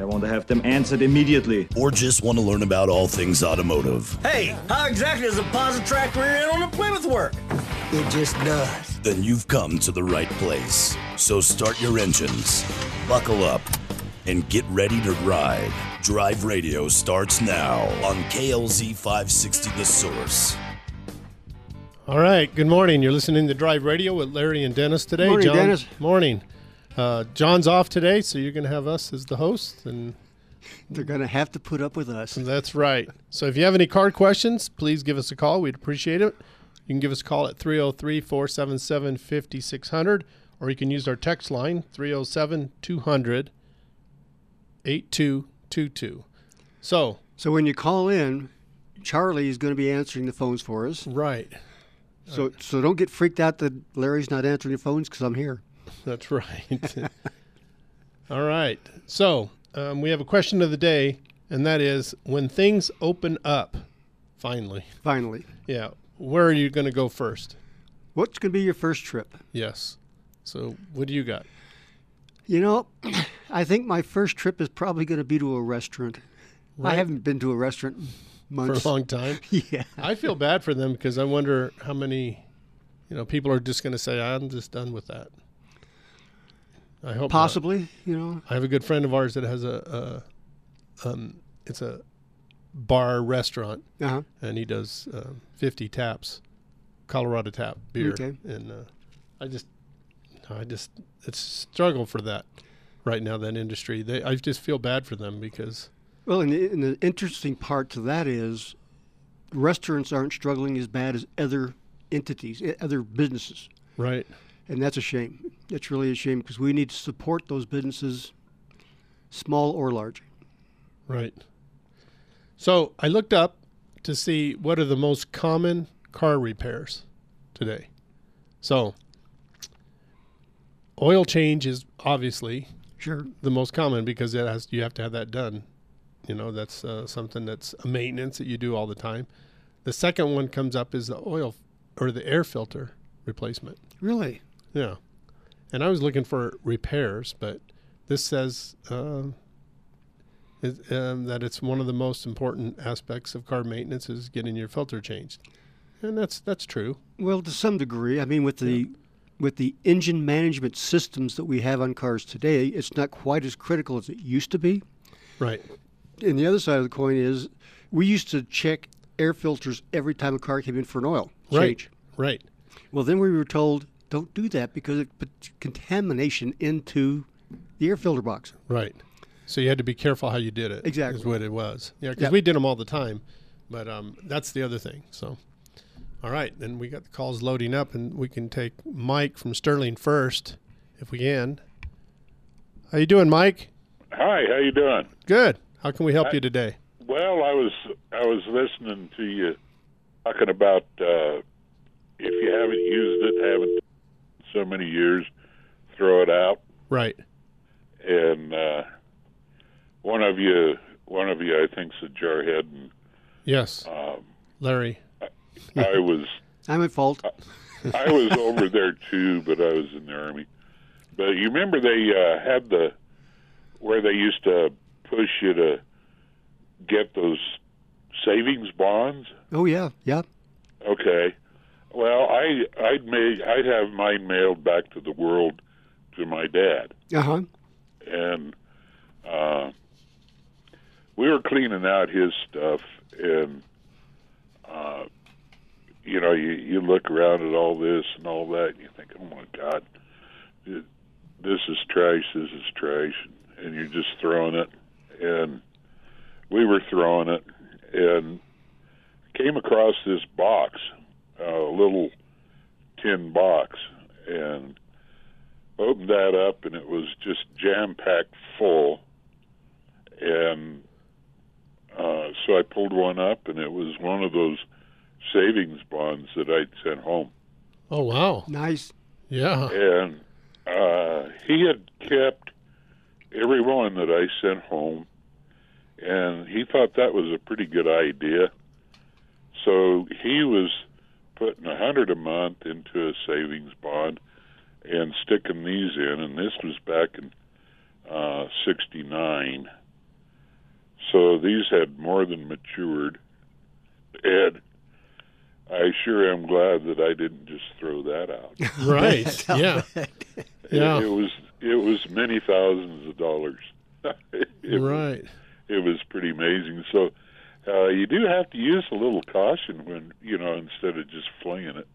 I want to have them answered immediately. or just want to learn about all things automotive, Hey, how exactly does a Positrack rear end on a Plymouth work? It just does. then you've come to the right place. So start your engines, buckle up, and get ready to ride. Drive Radio starts now on KLZ 560 The Source. All right. Good morning. You're listening to Drive Radio with Larry and Dennis today. Morning, John, Dennis. Morning. Uh, John's off today, so you're going to have us as the host, and They're going to have to put up with us. that's right. So if you have any card questions, please give us a call. We'd appreciate it. You can give us a call at 303 477 5600, or you can use our text line 307 200 8222. So, So when you call in, Charlie is going to be answering the phones for us. right. So so don't get freaked out that Larry's not answering the phones because I'm here. That's right. All right. So um, we have a question of the day, and that is when things open up, finally. Finally, Yeah. Where are you going to go first? what's going to be your first trip? Yes. So what do you got? You know, I think my first trip is probably going to be to a restaurant. I haven't been to a restaurant in For a long time. yeah. I feel bad for them because I wonder how many, you know, people are just going to say, I'm just done with that. I hope not. Possibly, you know. I have a good friend of ours that has a, a um, it's a bar restaurant, Uh-huh. and he does um, 50 taps, Colorado tap beer, Okay. and uh, I just, I just, it's struggle for that right now. That industry, they, I just feel bad for them because, Well, and the, and the interesting part to that is restaurants aren't struggling as bad as other entities, other businesses. right, And that's a shame. That's really a shame because we need to support those businesses, small or large. right. So I looked up to see what are the most common car repairs today. So oil change is obviously Sure. the most common because it has you have to have that done. You know, that's uh, something that's a maintenance that you do all the time. The second one comes up is the oil or the air filter replacement. Really? Yeah, and I was looking for repairs, but this says uh, it, um, that it's one of the most important aspects of car maintenance is getting your filter changed, and that's that's true. Well, to some degree. I mean, with the with the engine management systems that we have on cars today, it's not quite as critical as it used to be. Right. And the other side of the coin is we used to check air filters every time a car came in for an oil change. Right. change. Right. Well, then we were told don't do that because it puts contamination into the air filter box. Right. So you had to be careful how you did it. Exactly. Is what it was. Yeah, because Yep. we did them all the time, but um, that's the other thing. So, all right, then we got the calls loading up, and we can take Mike from Sterling first, if we can. How you doing, Mike? Hi, how you doing? Good. How can we help you today? Well, I was I was listening to you talking about uh, if you haven't used it, haven't so many years, throw it out. Right. And uh, one of you, one of you, I think's a jarhead, and Yes. um, Larry. I was I'm at fault. I was over there too, but I was in the army. But you remember they uh, had the where they used to push you to get those savings bonds. Oh yeah, yeah. Okay. Well, I I'd make I'd have mine mailed back to the world to my dad, Uh huh. and uh, we were cleaning out his stuff, and uh, you know, you you look around at all this and all that, and you think, oh my God, this is trash, this is trash, and you're just throwing it, and we were throwing it, and came across this box, a little tin box, and opened that up, and it was just jam packed full. And uh, so I pulled one up, and it was one of those savings bonds that I'd sent home. Oh wow. Nice. Yeah. And uh, he had kept every one that I sent home, and he thought that was a pretty good idea. So he was putting a hundred a month into a savings bond and sticking these in, and this was back in uh, '69. So these had more than matured, and I sure am glad that I didn't just throw that out. Right. yeah. Yeah. It, it was it was many thousands of dollars. it, was- Right. it was pretty amazing. So uh, you do have to use a little caution when you know instead of just flinging it.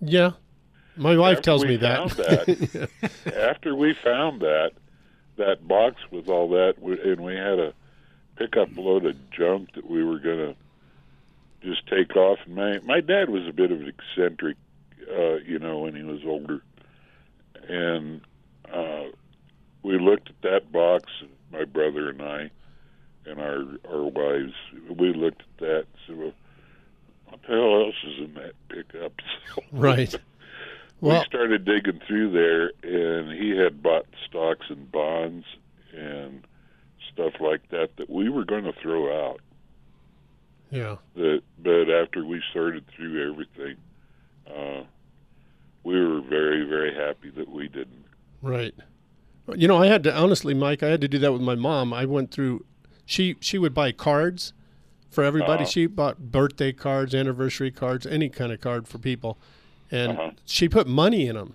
Yeah. My wife After tells me that. that after we found that that box with all that, and we had a pickup load of junk that we were going to just take off. And my my dad was a bit of an eccentric, uh, you know, when he was older, and uh, we looked at that box. My brother and I, and our our wives, we looked at that and said, "Well, what the hell else is in that pickup?" So Right. we started digging through there, and he had bought stocks and bonds and stuff like that that we were going to throw out. yeah. That, but after we sorted through everything, uh, we were very, very happy that we didn't. Right. You know, I had to honestly, Mike. I had to do that with my mom. I went through. She she would buy cards for everybody. Uh-huh. She bought birthday cards, anniversary cards, any kind of card for people, and Uh-huh. she put money in them.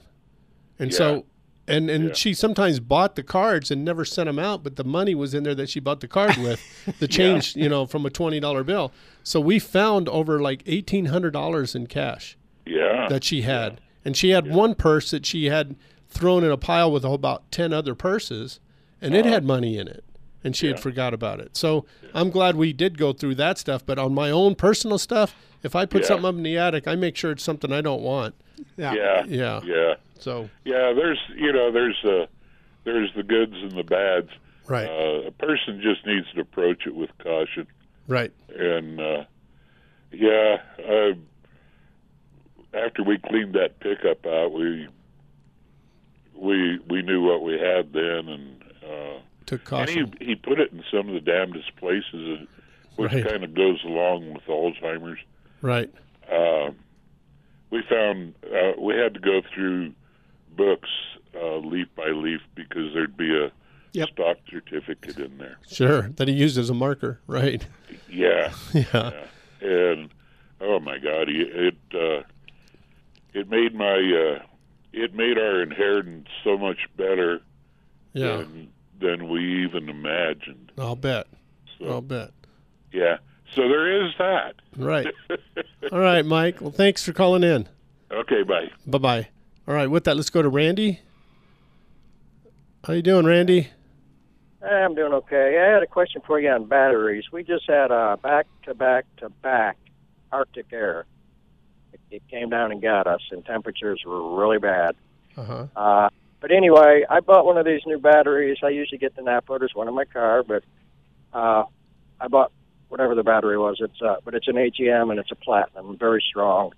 And so, and and Yeah. she sometimes bought the cards and never sent them out, but the money was in there that she bought the card with, the change, you know, from a twenty dollar bill. So we found over like eighteen hundred dollars in cash Yeah. that she had. And she had one purse that she had thrown in a pile with about 10 other purses, and it had money in it. And she had Uh-huh. Forgot about it. So I'm glad we did go through that stuff. But on my own personal stuff, if I put Yeah. something up in the attic, I make sure it's something I don't want. Yeah. yeah. Yeah. Yeah. So, Yeah. There's, you know, there's uh, there's the goods and the bads. right, Uh, a person just needs to approach it with caution. right. and uh, yeah, uh, after we cleaned that pickup out, we we we knew what we had then, and uh, Took and he he put it in some of the damnedest places, which Right. kind of goes along with Alzheimer's. right. Uh, we found uh, we had to go through books uh, leaf by leaf because there'd be a Yep. stock certificate in there. Sure. That he used as a marker. Right. Yeah. Yeah. and oh my god he- it uh it made my uh it made our inheritance so much better Yeah. than than we even imagined I'll bet. so I'll bet. yeah so there is that Right. All right, Mike. Well, thanks for calling in. okay bye Bye bye. All right, with that, let's go to Randy. How you doing, Randy? I'm doing okay. I had a question for you on batteries. We just had a back to back to back Arctic air. It, it came down and got us, and temperatures were really bad. Uh-huh. Uh, but anyway, I bought one of these new batteries. I usually get the Napa. There's one in my car, but uh, I bought whatever the battery was. It's uh, but it's an AGM and it's a platinum, very strong.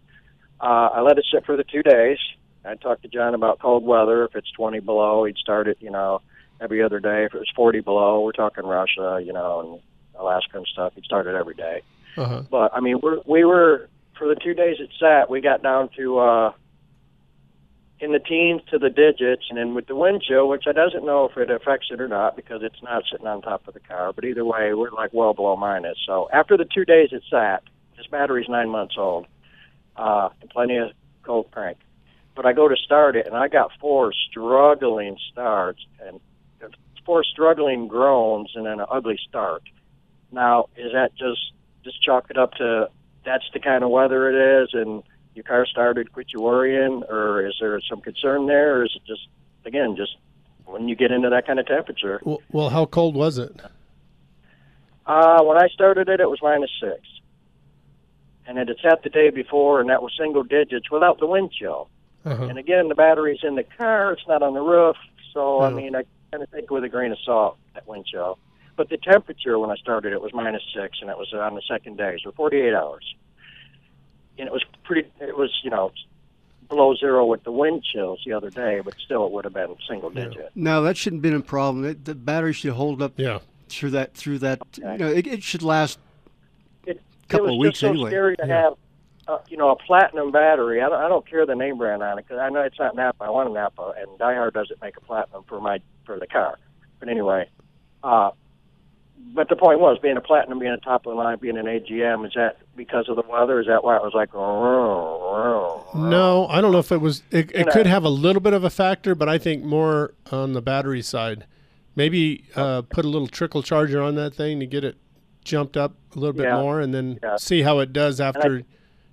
Uh, I let it sit for the two days. I talked to John about cold weather. If it's 20 below, he'd start it, you know, every other day. If it was 40 below, we're talking Russia, you know, and Alaska and stuff. He'd start it every day. Uh-huh. But I mean, we're, we were for the two days it sat, we got down to uh, in the teens to the digits, and then with the wind chill, which I doesn't know if it affects it or not because it's not sitting on top of the car. But either way, we're like well below minus. So after the two days it sat, this battery's nine months old, uh, and plenty of cold crank. But I go to start it, and I got four struggling starts and four struggling groans, and then an ugly start. Now, is that just just chalk it up to that's the kind of weather it is, and your car started, quit you worrying, or is there some concern there, or is it just again just when you get into that kind of temperature? Well, well, how cold was it? Uh, when I started it, it was minus six, and it had sat the day before, and that was single digits without the wind chill. Uh-huh. And again, the battery's in the car; it's not on the roof, so I mean, I kind of take with a grain of salt that wind chill. but the temperature when I started it was minus six, and it was on the second day, so 48 hours. And it was pretty. It was you know below zero with the wind chills the other day, but still it would have been single digit. No, that shouldn't have been a problem. It, the battery should hold up Yeah. through that. Through that, Okay. you know, it, it should last. It, Couple it was of weeks just so anyway. scary to Yeah. have, uh, you know, a platinum battery. I don't, I don't care the name brand on it because I know it's not Napa. I want a Napa, and Diehard doesn't make a platinum for my for the car. But anyway, uh, but the point was being a platinum, being a top of the line, being an AGM. Is that because of the weather? Is that why it was like? No, I don't know if it was. It, it know. could have a little bit of a factor, but I think more on the battery side. Maybe uh, put a little trickle charger on that thing to get it jumped up a little bit Yeah. more, and then Yeah. see how it does after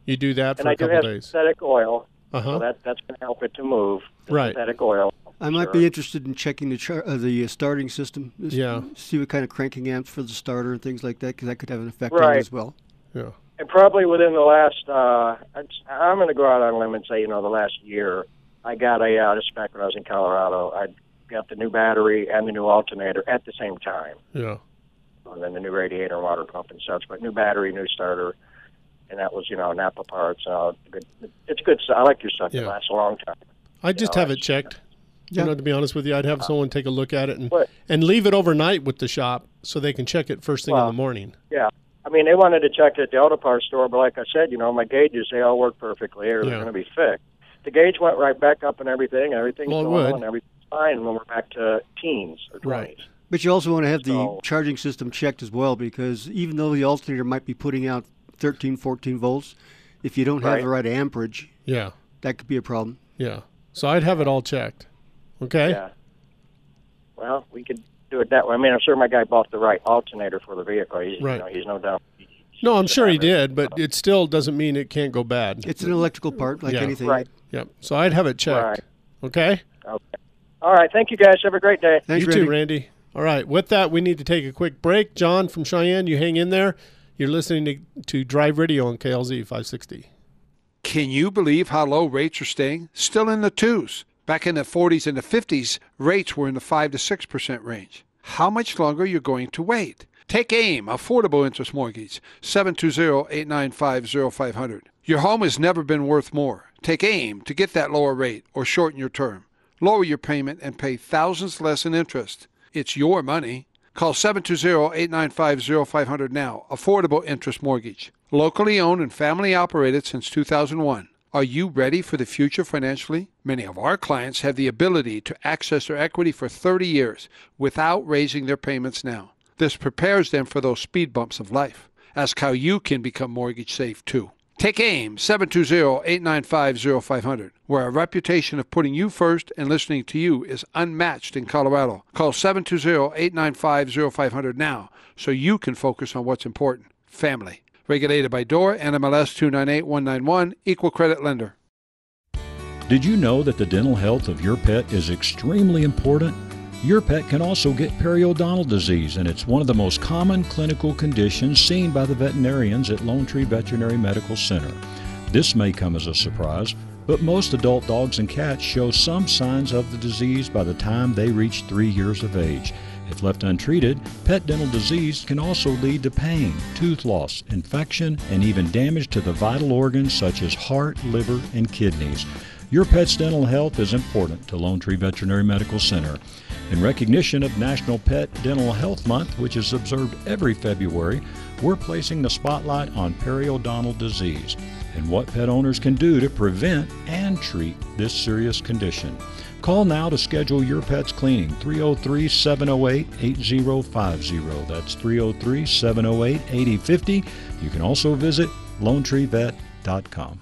you do that And for I a do couple have days. synthetic oil, Uh so huh. that that's going to help it to move. Right. Synthetic oil. I might Sure. be interested in checking the char- uh, the uh, starting system. Just Yeah. See what kind of cranking amps for the starter and things like that, because that could have an effect on it as well. Yeah. And probably within the last, uh, I'd- I'm going to go out on a limb and say, you know, the last year, I got a, uh, this is back when I was in Colorado, I got the new battery and the new alternator at the same time. Yeah. And then the new radiator and water pump and such, but new battery, new starter. And that was, you know, Napa parts. Uh, good, it's good stuff. I like your stuff. It lasts a long time. I'd just know, have it checked. Yeah. You know, to be honest with you, I'd have uh, someone take a look at it and But- and leave it overnight with the shop so they can check it first thing in the morning. Yeah. I mean, they wanted to check it at the auto parts store, but like I said, you know, my gauges, they all work perfectly. They're Yeah. going to be fixed. The gauge went right back up and everything. Everything's Well, it normal and everything's fine when we're back to teens or 20s. Right. But you also want to have the So- charging system checked as well, because even though the alternator might be putting out 13, 14 volts, if you don't have Right. the right amperage, Yeah. that could be a problem. Yeah. So I'd have it all checked. Okay. Yeah. Well, we could do it that way. I mean, I'm sure my guy bought the right alternator for the vehicle. He's, Right. you know, he's no doubt. No, I'm sure he did, but it still doesn't mean it can't go bad. It's an electrical part, like Yeah. anything. Right. Yep. So I'd have it checked. Right. Okay. Okay. All right. Thank you, guys. Have a great day. Thanks, you Randy. too, Randy. All right. With that, we need to take a quick break. John from Cheyenne, you hang in there. You're listening to, to Drive Radio on KLZ 560. Can you believe how low rates are staying? Still in the twos. Back in the 40s and the 50s, rates were in the 5 to 6% range. How much longer are you going to wait? Take AIM, Affordable Interest Mortgage, 720-895-0500. Your home has never been worth more. Take AIM to get that lower rate or shorten your term. Lower your payment and pay thousands less in interest. It's your money. Call 720-895-0500 now. Affordable Interest Mortgage. Locally owned and family operated since 2001. Are you ready for the future financially? Many of our clients have the ability to access their equity for 30 years without raising their payments now. This prepares them for those speed bumps of life. Ask how you can become mortgage safe too. Take AIM 720-895-0500, where our reputation of putting you first and listening to you is unmatched in Colorado. Call 720-895-0500 now so you can focus on what's important, family. Regulated by DORA, NMLS 298191, Equal Credit Lender. Did you know that the dental health of your pet is extremely important? Your pet can also get periodontal disease, and it's one of the most common clinical conditions seen by the veterinarians at Lone Tree Veterinary Medical Center. This may come as a surprise, but most adult dogs and cats show some signs of the disease by the time they reach three years of age. If left untreated, pet dental disease can also lead to pain, tooth loss, infection, and even damage to the vital organs such as heart, liver, and kidneys. Your pet's dental health is important to Lone Tree Veterinary Medical Center. In recognition of National Pet Dental Health Month, which is observed every February, we're placing the spotlight on periodontal disease and what pet owners can do to prevent and treat this serious condition. Call now to schedule your pet's cleaning 303 708 8050. That's 303 708 8050. You can also visit lonetreevet.com.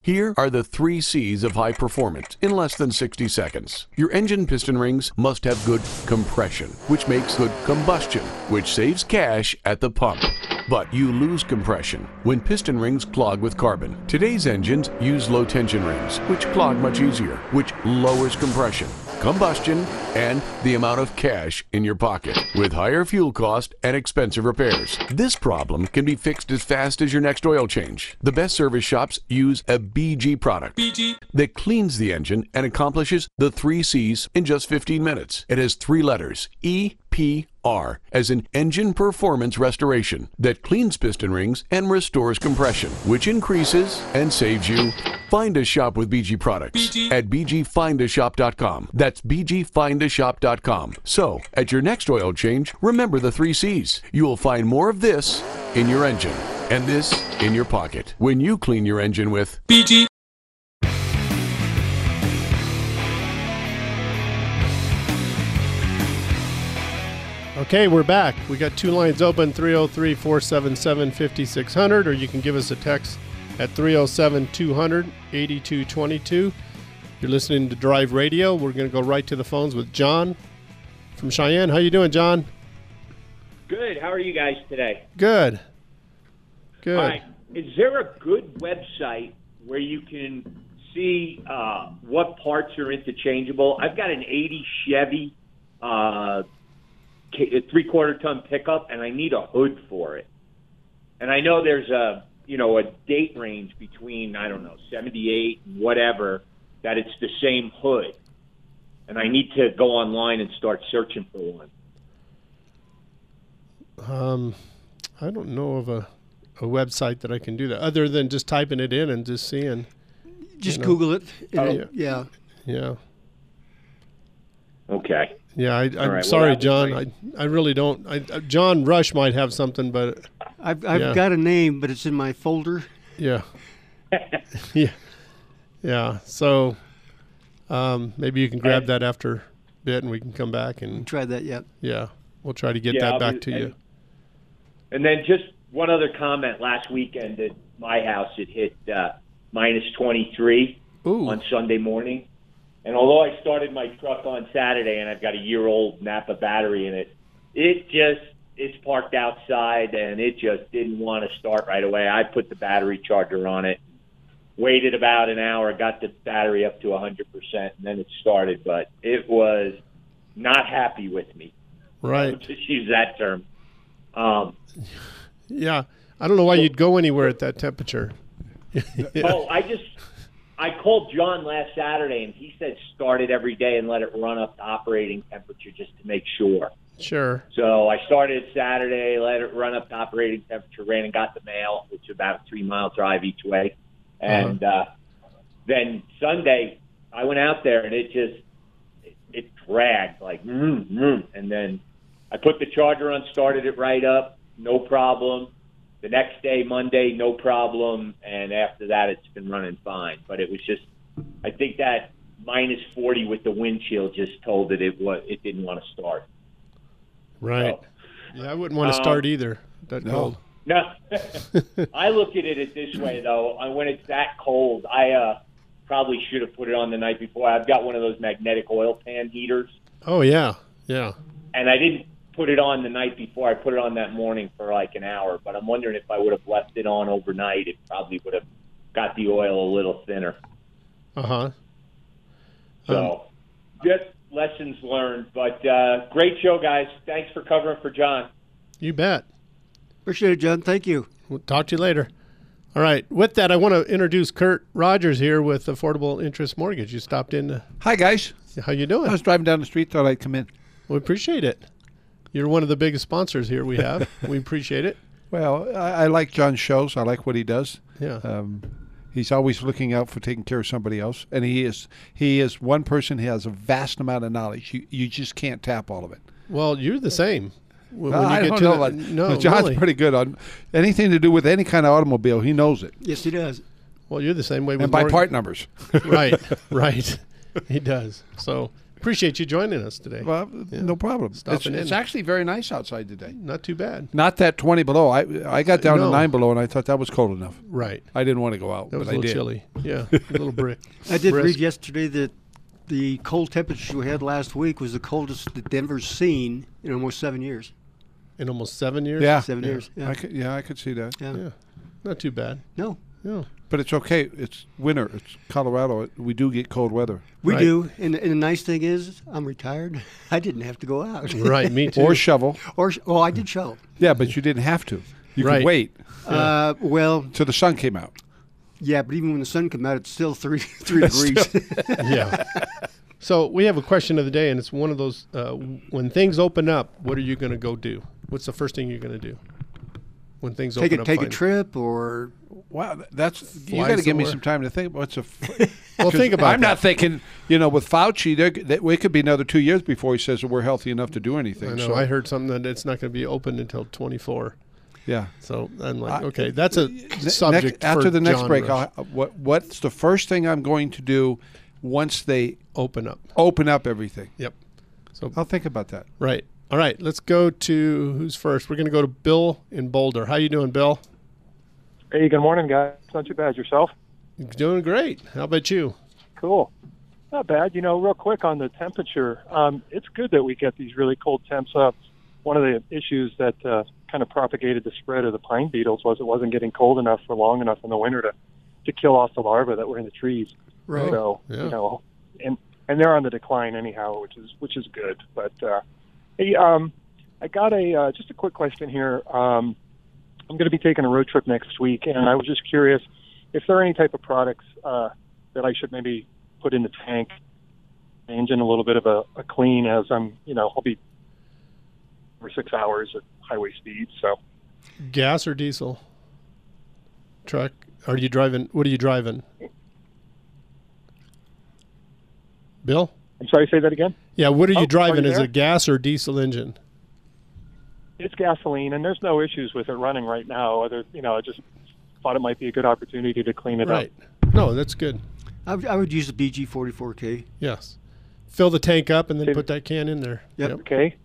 Here are the three C's of high performance in less than 60 seconds. Your engine piston rings must have good compression, which makes good combustion, which saves cash at the pump. But you lose compression when piston rings clog with carbon. Today's engines use low tension rings, which clog much easier, which lowers compression, combustion, and the amount of cash in your pocket with higher fuel cost and expensive repairs. This problem can be fixed as fast as your next oil change. The best service shops use a BG product BG. that cleans the engine and accomplishes the three C's in just 15 minutes. It has three letters E, P, R, as in engine performance restoration, that cleans piston rings and restores compression, which increases and saves you. Find a shop with BG products at bgfindashop.com. That's bgfindashop.com. So, at your next oil change, remember the three C's. You will find more of this in your engine and this in your pocket when you clean your engine with BG. Okay, we're back. We got two lines open 303 477 5600, or you can give us a text at 307 200 8222. You're listening to Drive Radio. We're going to go right to the phones with John from Cheyenne. How you doing, John? Good. How are you guys today? Good. Good. All right. Is there a good website where you can see uh, what parts are interchangeable? I've got an 80 Chevy uh, three quarter ton pickup, and I need a hood for it. And I know there's a you know a date range between I don't know 78 and whatever that it's the same hood, and I need to go online and start searching for one. Um, I don't know of a a website that I can do that other than just typing it in and just seeing. Just you know. Google it. Oh. and it- yeah. Yeah. Okay. Yeah, I, I'm All right, well, sorry, that was John. I I really don't. I, uh, John Rush might have something, but I've, I've yeah. got a name, but it's in my folder. Yeah. yeah. Yeah. So um, maybe you can grab that after a bit and we can come back and try that. Yeah. Yeah. We'll try to get Yeah, that I'll back be- to you. and- And then just one other comment. Last weekend at my house, it hit uh, minus 23 on Sunday morning. And although I started my truck on Saturday and I've got a year old Napa battery in it, it just it's parked outside and it just didn't want to start right away. I put the battery charger on it, waited about an hour, got the battery up to 100%, and then it started. But it was not happy with me. Right. Just use that term. Um, Yeah. I don't know why you'd go anywhere at that temperature. Oh, I just I called John last Saturday and he said start it every day and let it run up to operating temperature just to make sure. Sure. So I started Saturday, let it run up to operating temperature, ran and got the mail, which is about a three mile drive each way. And uh, then Sunday, I went out there and it just it, it dragged like mm, mm. and then I put the charger on, started it right up, no problem. The next day, Monday, no problem, and after that, it's been running fine. But it was just, I think that minus forty with the wind chill just told it it was it didn't want to start. Right. Yeah, I wouldn't want to Um, start either. That no. cold. No, I look at it this way though. When it's that cold, I uh, probably should have put it on the night before. I've got one of those magnetic oil pan heaters, Oh yeah. Yeah. and I didn't put it on the night before. I put it on that morning for like an hour. But I'm wondering if I would have left it on overnight, it probably would have got the oil a little thinner. Uh huh. So, just lessons learned. But uh, great show, guys. Thanks for covering for John. You bet. Appreciate it, John. Thank you. We'll talk to you later. All right. With that, I want to introduce Kurt Rogers here with Affordable Interest Mortgage. You stopped in. To, Hi, guys. how you doing? I was driving down the street, thought I'd come in. We appreciate it. You're one of the biggest sponsors here we have. we appreciate it. Well, I, I like John's shows. I like what he does. Yeah. Um, he's always looking out for taking care of somebody else, and he is he is one person who has a vast amount of knowledge. You you just can't tap all of it. Well, you're the same. When, Well, when you I get don't to know. the- about- no, John's really. pretty good on anything to do with any kind of automobile. He knows it, Yes, he does. Well, you're the same way with and by mortgage- part numbers. right, right. He does. So appreciate you joining us today. Well, no problem. It's, Stopping it's in. actually very nice outside today. Not too bad. Not that twenty below. I I got down No. to nine below, and I thought that was cold enough. Right. I didn't want to go out, That was but a I little chilly. Yeah, a little brick. I did brisk. read yesterday that the cold temperature we had last week was the coldest that Denver's seen in almost seven years. in almost seven years. Yeah, Seven years. Yeah. I could, yeah, I could see that. Yeah. Yeah, not too bad. No, Yeah. But it's okay. It's winter. It's Colorado. We do get cold weather. we Right. do. And, and the nice thing is, I'm retired. I didn't have to go out. Right. Me too. Or shovel. or sh- oh, I did shovel. Yeah, but you didn't have to. You Right. could wait Uh, well, till the sun came out. yeah, but even when the sun came out, it's still three three degrees. yeah. So we have a question of the day, and it's one of those: uh, when things open up, what are you going to go do? What's the first thing you're going to do when things Take open a up? take a trip or Wow, that's you got to give me some time to think. What's a? Well, think about I'm that. not thinking. You know, with Fauci, there, that it could be another two years before he says that we're healthy enough to do anything. I know. so I heard something that it's not going to be open until 24. Yeah. So I'm like, I- okay, that's a Ne- subject next, after the next John break. I'll, uh, what what's the first thing I'm going to do once they open up? Open up everything. Yep. So I'll think about that. Right. All right. Let's go to who's first. We're going to go to Bill in Boulder. How you doing, Bill? Hey, good morning, guys. Not too bad. Yourself? Doing great. How about you? Cool. Not bad. You know, real quick on the temperature, um, it's good that we get these really cold temps up. One of the issues that uh, kind of propagated the spread of the pine beetles was it wasn't getting cold enough for long enough in the winter to, to kill off the larvae that were in the trees. Right. So Yeah. you know, and and they're on the decline anyhow, which is which is good. But uh, hey, um, I got a uh, just a quick question here. Um, I'm going to be taking a road trip next week, and I was just curious if there are any type of products uh, that I should maybe put in the tank, the engine a little bit of a, a clean as I'm, you know, I'll be for six hours at highway speed. So Gas or diesel? Truck? Are you driving? What are you driving? Bill? I'm sorry, say that again. Yeah, what are you oh, driving? Are you is it gas or diesel engine? It's gasoline, and there's no issues with it running right now. Other, you know, I just thought it might be a good opportunity to clean it right. up. No, that's good. I would, I would use a BG44K. Yes. Fill the tank up and then put that can in there. Yep. yep. Okay.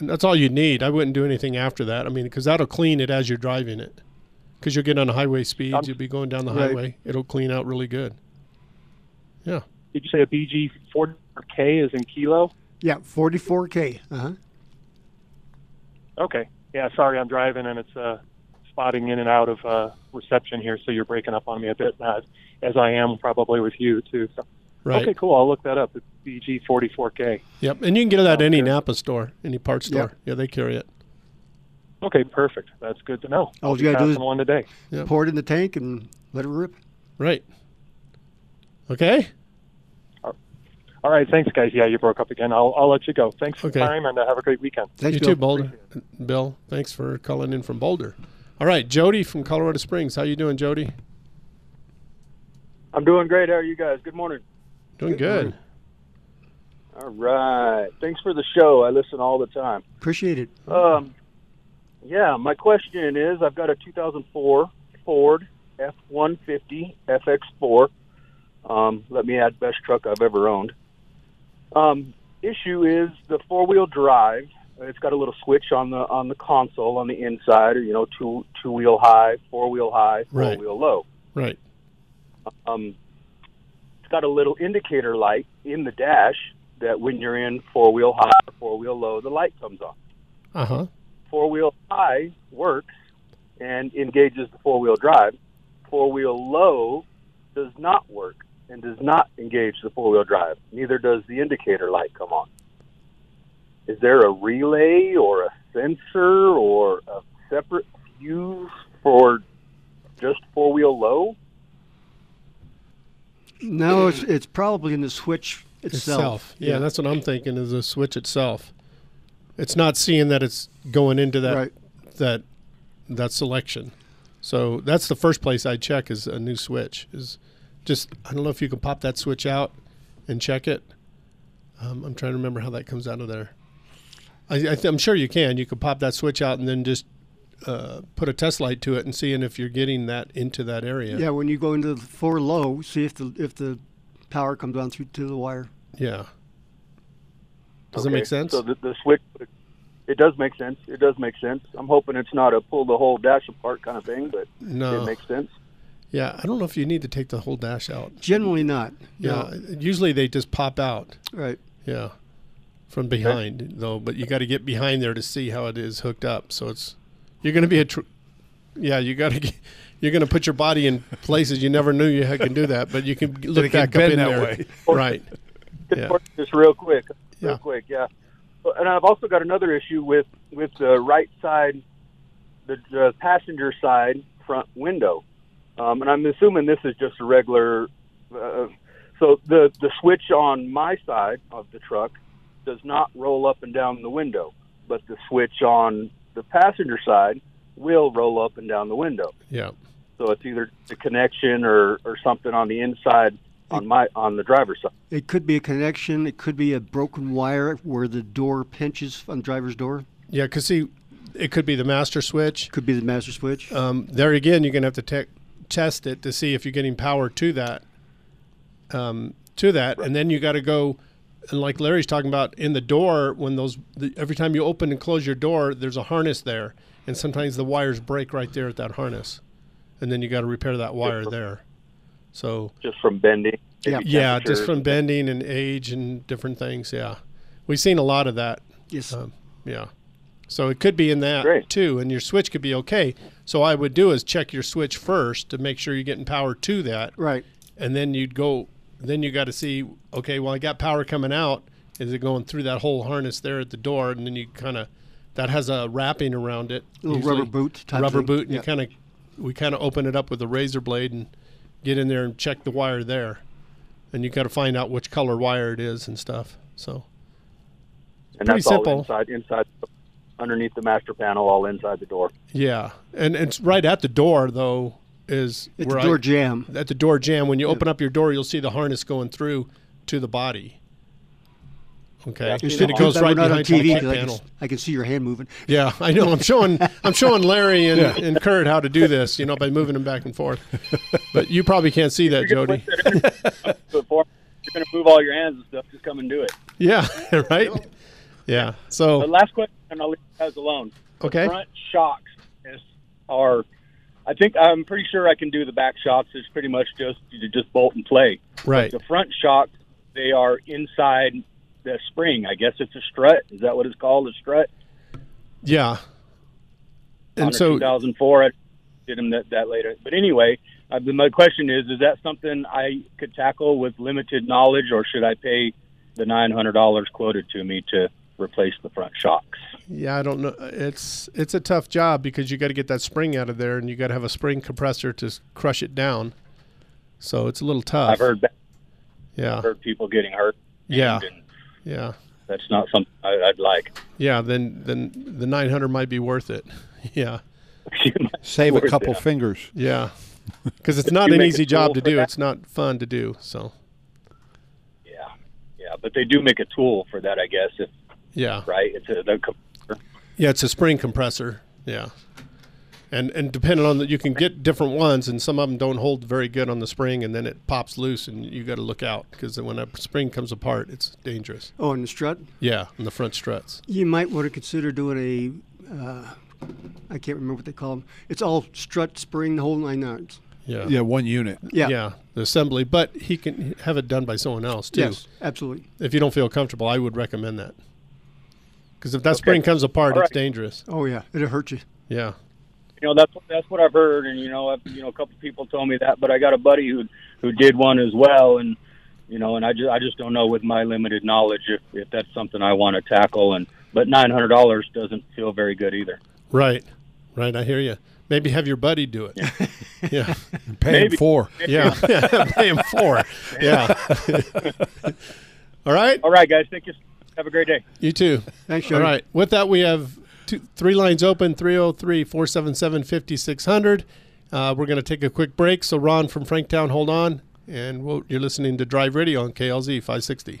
And that's all you need. I wouldn't do anything after that. I mean, because that'll clean it as you're driving it. Because you'll get on the highway speeds, um, you'll be going down the right. highway. It'll clean out really good. Yeah. Did you say a BG40? K is in kilo? Yeah, 44K. Uh-huh. Okay. Yeah, sorry, I'm driving and it's uh, spotting in and out of uh, reception here, so you're breaking up on me a bit, as I am probably with you, too. So. Right. Okay, cool. I'll look that up. It's BG44K. Yep, and you can get it at any Napa store, any parts store. Yep. Yeah, they carry it. Okay, perfect. That's good to know. All you got to do is one today. Yep. Pour it in the tank and let it rip. Right. Okay. All right, thanks, guys. Yeah, you broke up again. I'll, I'll let you go. Thanks for Okay. the time, and uh, have a great weekend. Thanks, you Bill. too, Boulder. Bill, thanks for calling in from Boulder. All right, Jody from Colorado Springs. How you doing, Jody? I'm doing great. How are you guys? Good morning. Doing good. All right. Thanks for the show. I listen all the time. Appreciate it. Um, yeah, my question is I've got a 2004 Ford F 150 FX4. Um, let me add best truck I've ever owned. Um, issue is the four wheel drive. It's got a little switch on the on the console on the inside, or you know, two two wheel high, four wheel high, four Right. wheel low. Right. Um, it's got a little indicator light in the dash that when you're in four wheel high or four wheel low, the light comes on. Uh huh. Four wheel high works and engages the four wheel drive. Four wheel low does not work and does not engage the four wheel drive. Neither does the indicator light come on. Is there a relay or a sensor or a separate fuse for just four wheel low? No, it's it's probably in the switch itself. Yeah, that's what I'm thinking. Is the switch itself. It's not seeing that it's going into that Right. that that selection. So that's the first place I check is a new switch. Is just I don't know if you can pop that switch out and check it. Um, I'm trying to remember how that comes out of there. I, I th- I'm sure you can. You can pop that switch out and then just uh, put a test light to it and seeing if you're getting that into that area. Yeah, when you go into the four low, see if the if the power comes down through to the wire. Yeah. Does Okay, it make sense? So the, the switch, it does make sense. It does make sense. I'm hoping it's not a pull the whole dash apart kind of thing, but No. it makes sense. Yeah, I don't know if you need to take the whole dash out. Generally not. Yeah, usually they just pop out. Right. Yeah, from behind though, but you got to get behind there to see how it is hooked up. So it's you're going to be a tr- yeah, you got to you're going to put your body in places you never knew you had- can do that, but you can look it can back up in that there. way. Right. Yeah. Just real quick, real Yeah. quick, yeah. And I've also got another issue with with the right side, the, the passenger side front window, um, and I'm assuming this is just a regular uh, So the the switch on my side of the truck does not roll up and down the window, but the switch on the passenger side will roll up and down the window. Yeah. So it's either the connection or, or something on the inside on my on the driver's side. It could be a connection. It could be a broken wire where the door pinches on the driver's door. Yeah, because see, it could be the master switch. Could be the master switch. Um, there again, you're gonna have to te- test it to see if you're getting power to that. Um, to that, and then you got to go, and like Larry's talking about in the door, when those the, every time you open and close your door, there's a harness there, and sometimes the wires break right there at that harness, and then you got to repair that wire there. So just from bending. Yeah, yeah, just from bending and age and different things. Yeah, we've seen a lot of that. Yes. Um, yeah. So it could be in that Great. too, and your switch could be okay. So I would do is check your switch first to make sure you're getting power to that. Right. And then you'd go. Then you got to see. Okay, well I got power coming out. Is it going through that whole harness there at the door? And then you kind of that has a wrapping around it. A little rubber boot type Rubber thing. boot, and Yeah. you kind of we kind of open it up with a razor blade and get in there and check the wire there. And you got to find out which color wire it is and stuff. So And pretty that's all simple. inside inside underneath the master panel, all inside the door. Yeah, and it's right at the door though. Is At where the door I- jamb. At the door jamb, when you open up your door, you'll see the harness going through to the body. Okay, You and said it goes that right we're on behind the TV kick 'cause I can, panel. s- I can see your hand moving. Yeah, I know. I'm showing I'm showing Larry and, Yeah. and Kurt how to do this, you know, by moving them back and forth. But you probably can't see that, Jody. Before you're going to move all your hands and stuff, just come and do it. Yeah, right. Yeah. So The last question, and I'll leave you guys alone. The Okay. front shocks are, I think I'm pretty sure I can do the back shocks. It's pretty much just you just bolt and play. Right. The front shocks, they are inside the spring. I guess it's a strut. Is that what it's called? A strut. yeah, and so 2004. I did them that, that later. But anyway, uh, the- my question is: Is that something I could tackle with limited knowledge, or should I pay the nine hundred dollars quoted to me to replace the front shocks? Yeah, I don't know. It's it's a tough job because you got to get that spring out of there, and you got to have a spring compressor to crush it down. So it's a little tough. I've heard That. Yeah. I've heard people getting hurt. Yeah. Yeah. That's not something I, I'd like. Yeah. Then then the nine hundred might be worth it. yeah. Save a couple it. fingers. Yeah. Because it's not an easy job to do. that- It's not fun to do. So Yeah, Yeah, but they do make a tool for that, I guess. If yeah. right, it's a the, com- Yeah, it's a spring compressor. Yeah. And and depending on that, you can get different ones, and some of them don't hold very good on the spring, and then it pops loose, and you got to look out because when a spring comes apart, it's dangerous. Oh, and the strut. Yeah, and the front struts. You might want to consider doing a. Uh, I can't remember what they call them. It's all strut, spring, the whole nine yards. Yeah. Yeah, one unit. Yeah. Yeah, the assembly, but he can have it done by someone else too. Yes, absolutely. If you don't feel comfortable, I would recommend that. Because if that spring comes apart, All it's right. dangerous. Oh yeah, it'll hurt you. Yeah. you know that's that's what I've heard, and you know, I've, you know, a couple people told me that, but I got a buddy who who did one as well, and you know, and I just I just don't know with my limited knowledge if if that's something I want to tackle, and but nine hundred dollars doesn't feel very good either. Right. Right. I hear you. Maybe have your buddy do it. yeah. yeah. Pay him four. Yeah. yeah. Pay him four. Yeah. All right. All right, guys. Thank you. Have a great day. You too. Thanks, All Jody. right. With that, we have two, three lines open 303 477 5600. Uh, We're going to take a quick break. So, Ron from Franktown, hold on. And we'll, you're listening to Drive Radio on KLZ 560.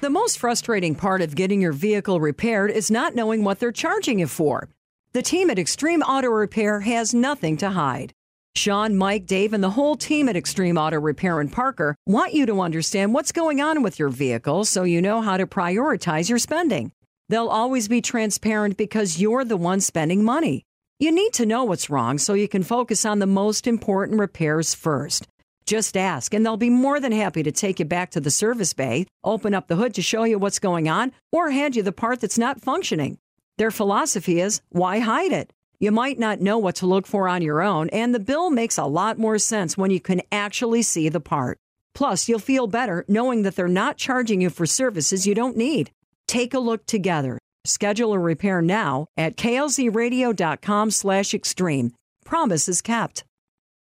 The most frustrating part of getting your vehicle repaired is not knowing what they're charging you for. The team at Extreme Auto Repair has nothing to hide. Sean, Mike, Dave, and the whole team at Extreme Auto Repair in Parker want you to understand what's going on with your vehicle so you know how to prioritize your spending. They'll always be transparent because you're the one spending money. You need to know what's wrong so you can focus on the most important repairs first. Just ask, and they'll be more than happy to take you back to the service bay, open up the hood to show you what's going on, or hand you the part that's not functioning. Their philosophy is why hide it? You might not know what to look for on your own, and the bill makes a lot more sense when you can actually see the part. Plus, you'll feel better knowing that they're not charging you for services you don't need. Take a look together. Schedule a repair now at klzradio.com slash extreme. Promise is kept.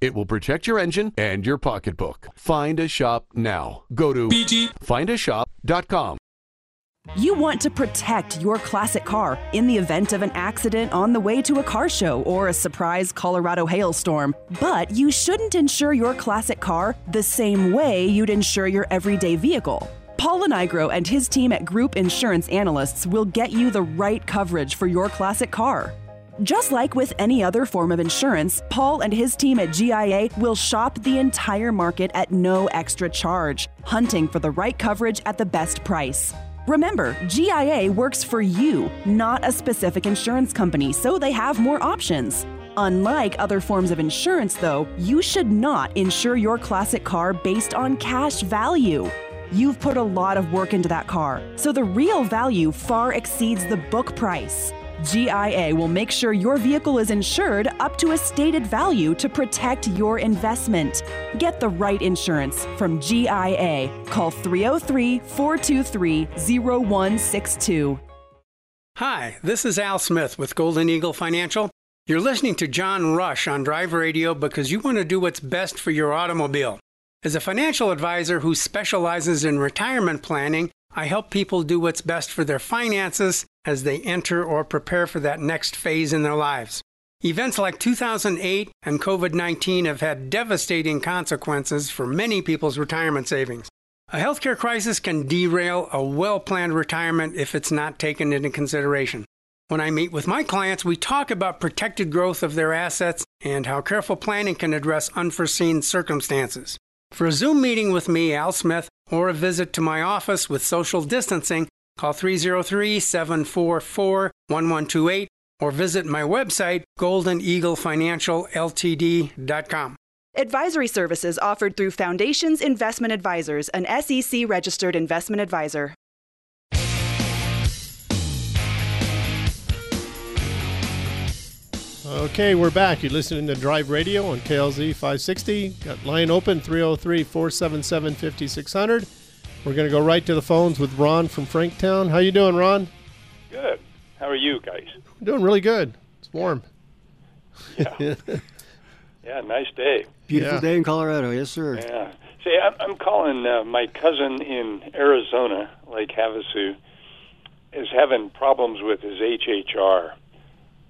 It will protect your engine and your pocketbook. Find a shop now. Go to bgfindashop.com. You want to protect your classic car in the event of an accident on the way to a car show or a surprise Colorado hailstorm, but you shouldn't insure your classic car the same way you'd insure your everyday vehicle. Paul Lenigro and his team at Group Insurance Analysts will get you the right coverage for your classic car. Just like with any other form of insurance, Paul and his team at GIA will shop the entire market at no extra charge, hunting for the right coverage at the best price. Remember, GIA works for you, not a specific insurance company, so they have more options. Unlike other forms of insurance, though, you should not insure your classic car based on cash value. You've put a lot of work into that car, so the real value far exceeds the book price. GIA will make sure your vehicle is insured up to a stated value to protect your investment. Get the right insurance from GIA. Call 303 423 0162. Hi, this is Al Smith with Golden Eagle Financial. You're listening to John Rush on Drive Radio because you want to do what's best for your automobile. As a financial advisor who specializes in retirement planning, I help people do what's best for their finances as they enter or prepare for that next phase in their lives. Events like 2008 and COVID 19 have had devastating consequences for many people's retirement savings. A healthcare crisis can derail a well planned retirement if it's not taken into consideration. When I meet with my clients, we talk about protected growth of their assets and how careful planning can address unforeseen circumstances. For a Zoom meeting with me, Al Smith, or a visit to my office with social distancing, call 303 744 1128 or visit my website, goldeneaglefinancialltd.com. Advisory services offered through Foundations Investment Advisors, an SEC registered investment advisor. Okay, we're back. You're listening to Drive Radio on KLZ 560. Got line open 303 477 5600. We're going to go right to the phones with Ron from Franktown. How you doing, Ron? Good. How are you guys? Doing really good. It's warm. Yeah. yeah, nice day. Beautiful Yeah. day in Colorado, yes, sir. Yeah. See, I'm, I'm calling uh, my cousin in Arizona, Lake Havasu, is having problems with his HHR.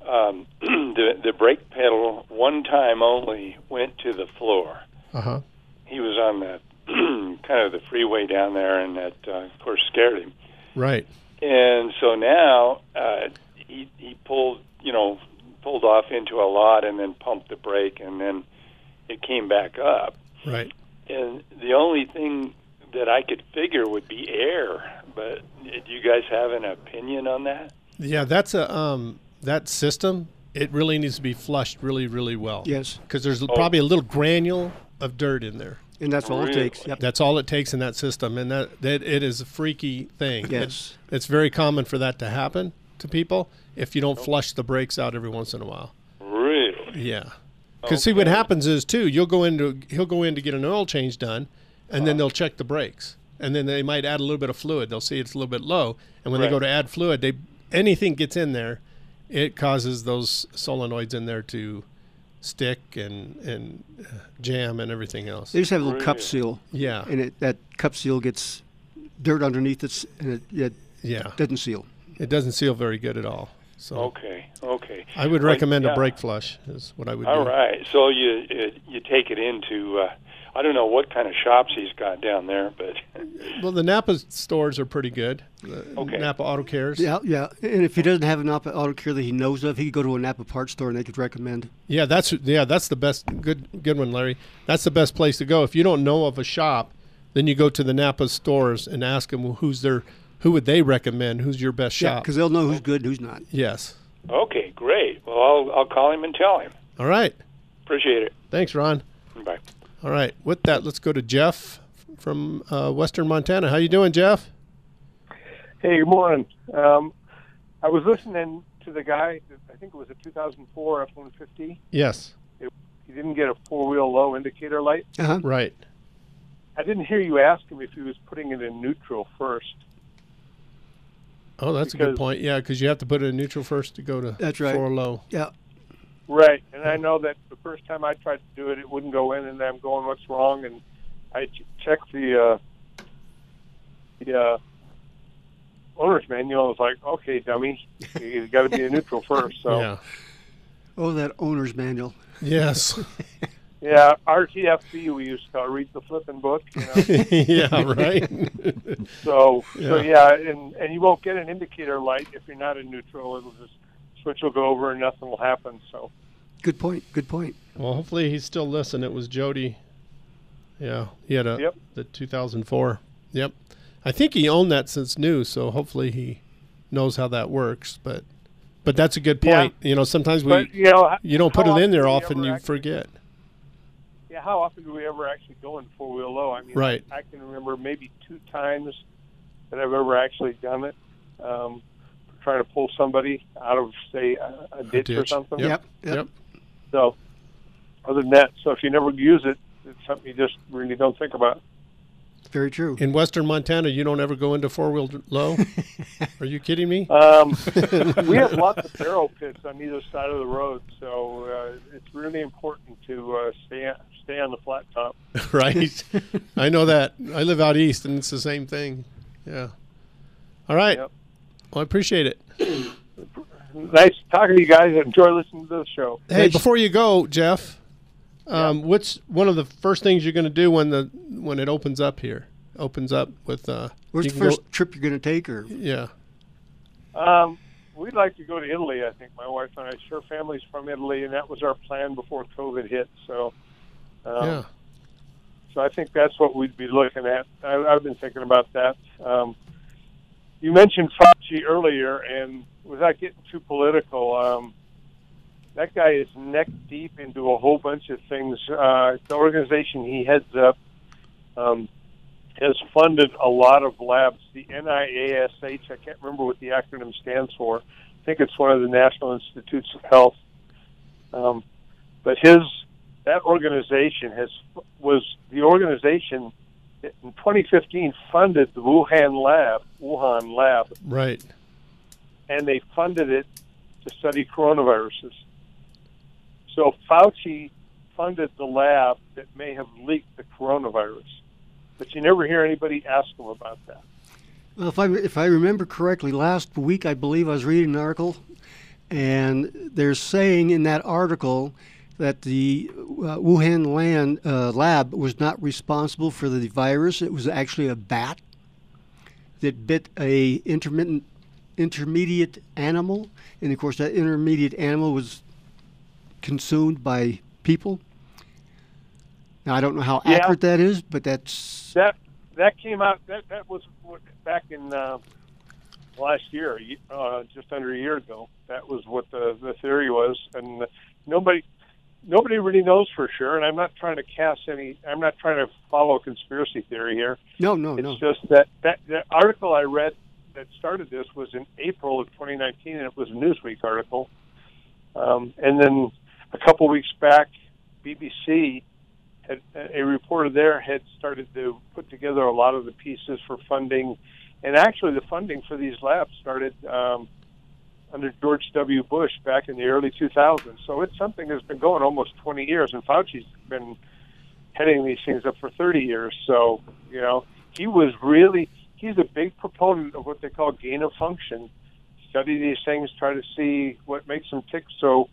Um, the the brake pedal one time only went to the floor. Uh huh. He was on the kind of the freeway down there, and that uh, of course scared him. Right. And so now uh, he he pulled you know pulled off into a lot and then pumped the brake, and then it came back up. Right. And the only thing that I could figure would be air. But do you guys have an opinion on that? Yeah, that's a um that system. It really needs to be flushed really, really well. Yes. Because there's Oh. probably a little granule of dirt in there. And that's all it takes. Yep. That's all it takes in that system, and that, that it is a freaky thing. Yes. It's, it's very common for that to happen to people if you don't oh. flush the brakes out every once in a while. Really? Yeah. Oh, because see, what happens is too, you'll go into he'll go in to get an oil change done, and then uh-huh. they'll check the brakes, and then they might add a little bit of fluid. They'll see it's a little bit low, and when they go to add fluid, they anything gets in there, it causes those solenoids in there to stick and and uh, jam and everything else. They just have a little cup seal. Yeah. And it, that cup seal gets dirt underneath it, and it, it Yeah. doesn't seal. It doesn't seal very good at all. So Okay, okay. I would Well, recommend yeah. a brake flush. Is what I would All do. right. So you you take it into uh, I don't know what kind of shops he's got down there, but Well, the Napa stores are pretty good. The Okay. Napa Auto Cares. Yeah, yeah. And if he doesn't have a Napa Auto Care that he knows of, he could go to a Napa parts store and they could recommend. Yeah, that's yeah, that's the best. Good, good one, Larry. That's the best place to go. If you don't know of a shop, then you go to the Napa stores and ask them who's their, who would they recommend? Who's your best Yeah, shop? because they'll know who's good and who's not. Yes. okay, great. Well, I'll I'll call him and tell him. All right. Appreciate it. Thanks, Ron. Bye. All right. With that, let's go to Jeff from uh, Western Montana. How you doing, Jeff? Hey, good morning. Um, I was listening to the guy. I think it was a 2004 F-150. Yes. It, he didn't get a four-wheel low indicator light. Uh-huh. Right. I didn't hear you ask him if he was putting it in neutral first. Oh, that's a good point. Yeah, because you have to put it in neutral first to go to That's right. four low. Yeah. Right, and I know that the first time I tried to do it, it wouldn't go in, and I'm going, "What's wrong?" And I ch- checked the uh, the uh, owner's manual. I was like, "Okay, dummy, you got to be in neutral first. So Yeah. Oh, that owner's manual. Yes. yeah, RTFB we used to call read the flipping book. You know? yeah. Right. So, so Yeah. yeah, and and you won't get an indicator light if you're not in neutral. It'll just switch will go over and nothing will happen. So, Good point. Good point. Well, hopefully he's still listening. It was Jody. Yeah, he had a Yep. the 2004. Yep, I think he owned that since new, so hopefully he knows how that works. But but that's a good Yeah. point. You know, sometimes we But, you know, you don't put it in there often do we often, ever you actually- forget. yeah, how often do we ever actually go in four wheel low? I mean, Right. I, I can remember maybe two times that I've ever actually done it. Um, trying to pull somebody out of say a, a ditch, or ditch. something. Yep, Yep. yep. So, other than that, so if you never use it, it's something you just really don't think about. Very true. In Western Montana, you don't ever go into four wheel low. Are you kidding me? Um, we have lots of borrow pits on either side of the road, so uh, it's really important to uh, stay stay on the flat top. right. I know that. I live out east, and it's the same thing. Yeah. All right. Well, I appreciate it. Nice talking to you guys. Enjoy listening to the show. Hey, before you go, Jeff, um, what's one of the first things you're going to do when the when it opens up here? Opens up with uh, Where's the can go- first trip you're going to take? Or yeah. Um, we'd like to go to Italy. I think my wife and I. Her family's from Italy, and that was our plan before COVID hit. So, um, Yeah. So I think that's what we'd be looking at. I, I've been thinking about that. Um, you mentioned Fauci earlier, and without getting too political, um, that guy is neck deep into a whole bunch of things. Uh, the organization he heads up um, has funded a lot of labs. The NIASH, I can't remember what the acronym stands for. I think it's one of the National Institutes of Health. Um, but his that organization has was the organization in 2015 funded the Wuhan lab, Wuhan lab, Right. and they funded it to study coronaviruses. So Fauci funded the lab that may have leaked the coronavirus, but you never hear anybody ask him about that. Well, if I if I remember correctly, last week I believe I was reading an article, and they're saying in that article that the uh, Wuhan land, uh, lab was not responsible for the virus. It was actually a bat that bit a intermittent intermediate animal, and of course that intermediate animal was consumed by people. Now I don't know how Yeah. accurate that is, but that's That that came out. That that was back in uh, last year, uh, just under a year ago. That was what the the theory was, and nobody nobody really knows for sure. And I'm not trying to cast any. I'm not trying to follow a conspiracy theory here. no, no, It's no. just that that the article I read that started this was in April of 2019, and it was a Newsweek article. Um, and then a couple weeks back, BBC had a reporter there had started to put together a lot of the pieces for funding, and actually the funding for these labs started um, under George W. Bush back in the early 2000s. So it's something that's been going almost 20 years, and Fauci's been heading these things up for 30 years. So, you know, he was really, he's a big proponent of what they call gain of function. Study these things, try to see what makes them tick. So,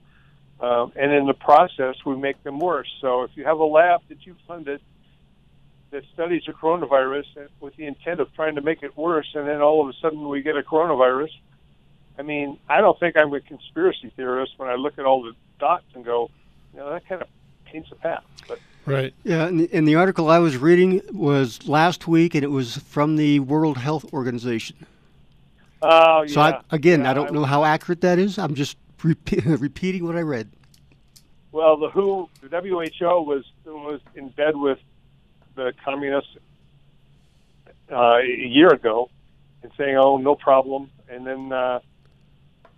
um, and in the process, we make them worse. So if you have a lab that you funded that studies the coronavirus with the intent of trying to make it worse, and then all of a sudden we get a coronavirus. I mean, I don't think I'm a conspiracy theorist when I look at all the dots and go, you know, that kind of paints a path. But Right. Yeah, and the, and the article I was reading was last week, and it was from the World Health Organization. Oh, yeah. So I, again, Yeah, I don't I- know how accurate that is. I'm just repeat, repeating what I read. Well, the WHO, the WHO was was in bed with the communists uh, a year ago, and saying, "Oh, no problem." And then, uh,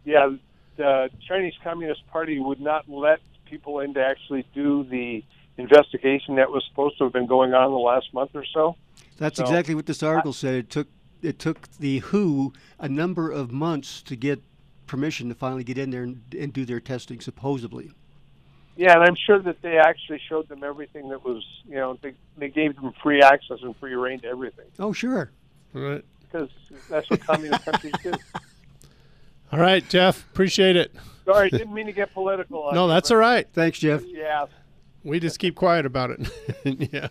yeah, the Chinese Communist Party would not let people in to actually do the investigation that was supposed to have been going on the last month or so. That's So, exactly what this article said. It took it took the WHO a number of months to get permission to finally get in there and, and do their testing, supposedly. Yeah, and I'm sure that they actually showed them everything that was, you know, they they gave them free access and free rein to everything Oh, sure. Right. because that's what communist countries do. All right, Jeff. Appreciate it. Sorry, didn't mean to get political. No, that's all right. Thanks, Jeff. Yeah. We just keep quiet about it. yeah.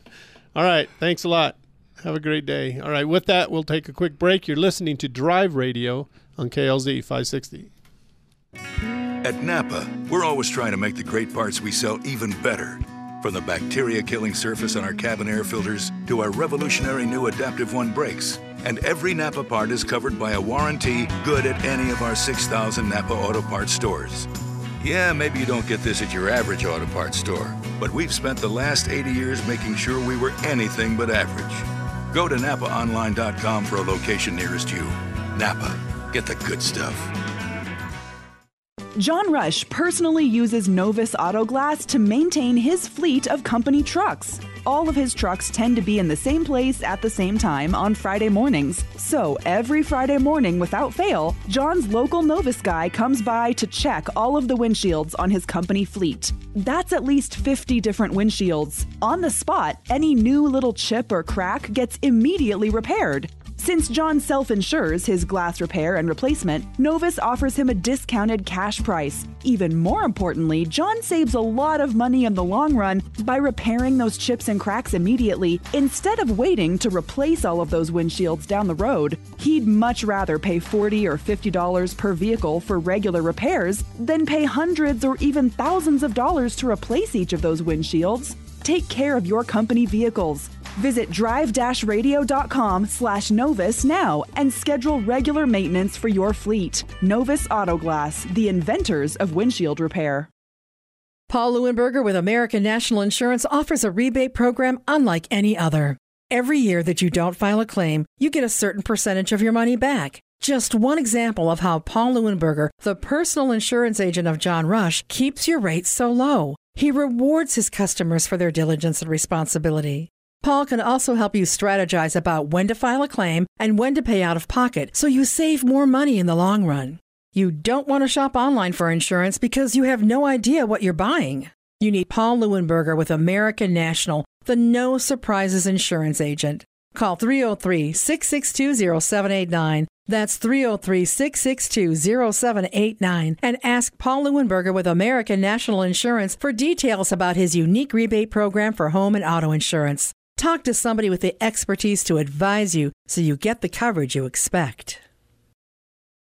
All right. Thanks a lot. Have a great day. All right. With that, we'll take a quick break. You're listening to Drive Radio on KLZ 560. At Napa, we're always trying to make the great parts we sell even better. From the bacteria killing surface on our cabin air filters to our revolutionary new Adaptive One brakes. And every Napa part is covered by a warranty good at any of our 6,000 Napa Auto Parts stores. Yeah, maybe you don't get this at your average auto parts store, but we've spent the last 80 years making sure we were anything but average. Go to NapaOnline.com for a location nearest you. Napa, get the good stuff. John Rush personally uses Novus Auto Glass to maintain his fleet of company trucks. All of his trucks tend to be in the same place at the same time on Friday mornings. So every Friday morning, without fail, John's local Novus guy comes by to check all of the windshields on his company fleet. That's at least 50 different windshields. On the spot, any new little chip or crack gets immediately repaired. Since John self insures his glass repair and replacement, Novus offers him a discounted cash price. Even more importantly, John saves a lot of money in the long run by repairing those chips and cracks immediately instead of waiting to replace all of those windshields down the road. He'd much rather pay 40 or $50 per vehicle for regular repairs than pay hundreds or even thousands of dollars to replace each of those windshields. Take care of your company vehicles. Visit drive-radio.com slash Novus now and schedule regular maintenance for your fleet. Novus Autoglass, the inventors of windshield repair. Paul Leuenberger with American National Insurance offers a rebate program unlike any other. Every year that you don't file a claim, you get a certain percentage of your money back. Just one example of how Paul Leuenberger, the personal insurance agent of John Rush, keeps your rates so low. He rewards his customers for their diligence and responsibility. Paul can also help you strategize about when to file a claim and when to pay out of pocket so you save more money in the long run. You don't want to shop online for insurance because you have no idea what you're buying. You need Paul Leuenberger with American National, the no surprises insurance agent. Call 303 662 0789. That's 303 662 0789 and ask Paul Leuenberger with American National Insurance for details about his unique rebate program for home and auto insurance. Talk to somebody with the expertise to advise you so you get the coverage you expect.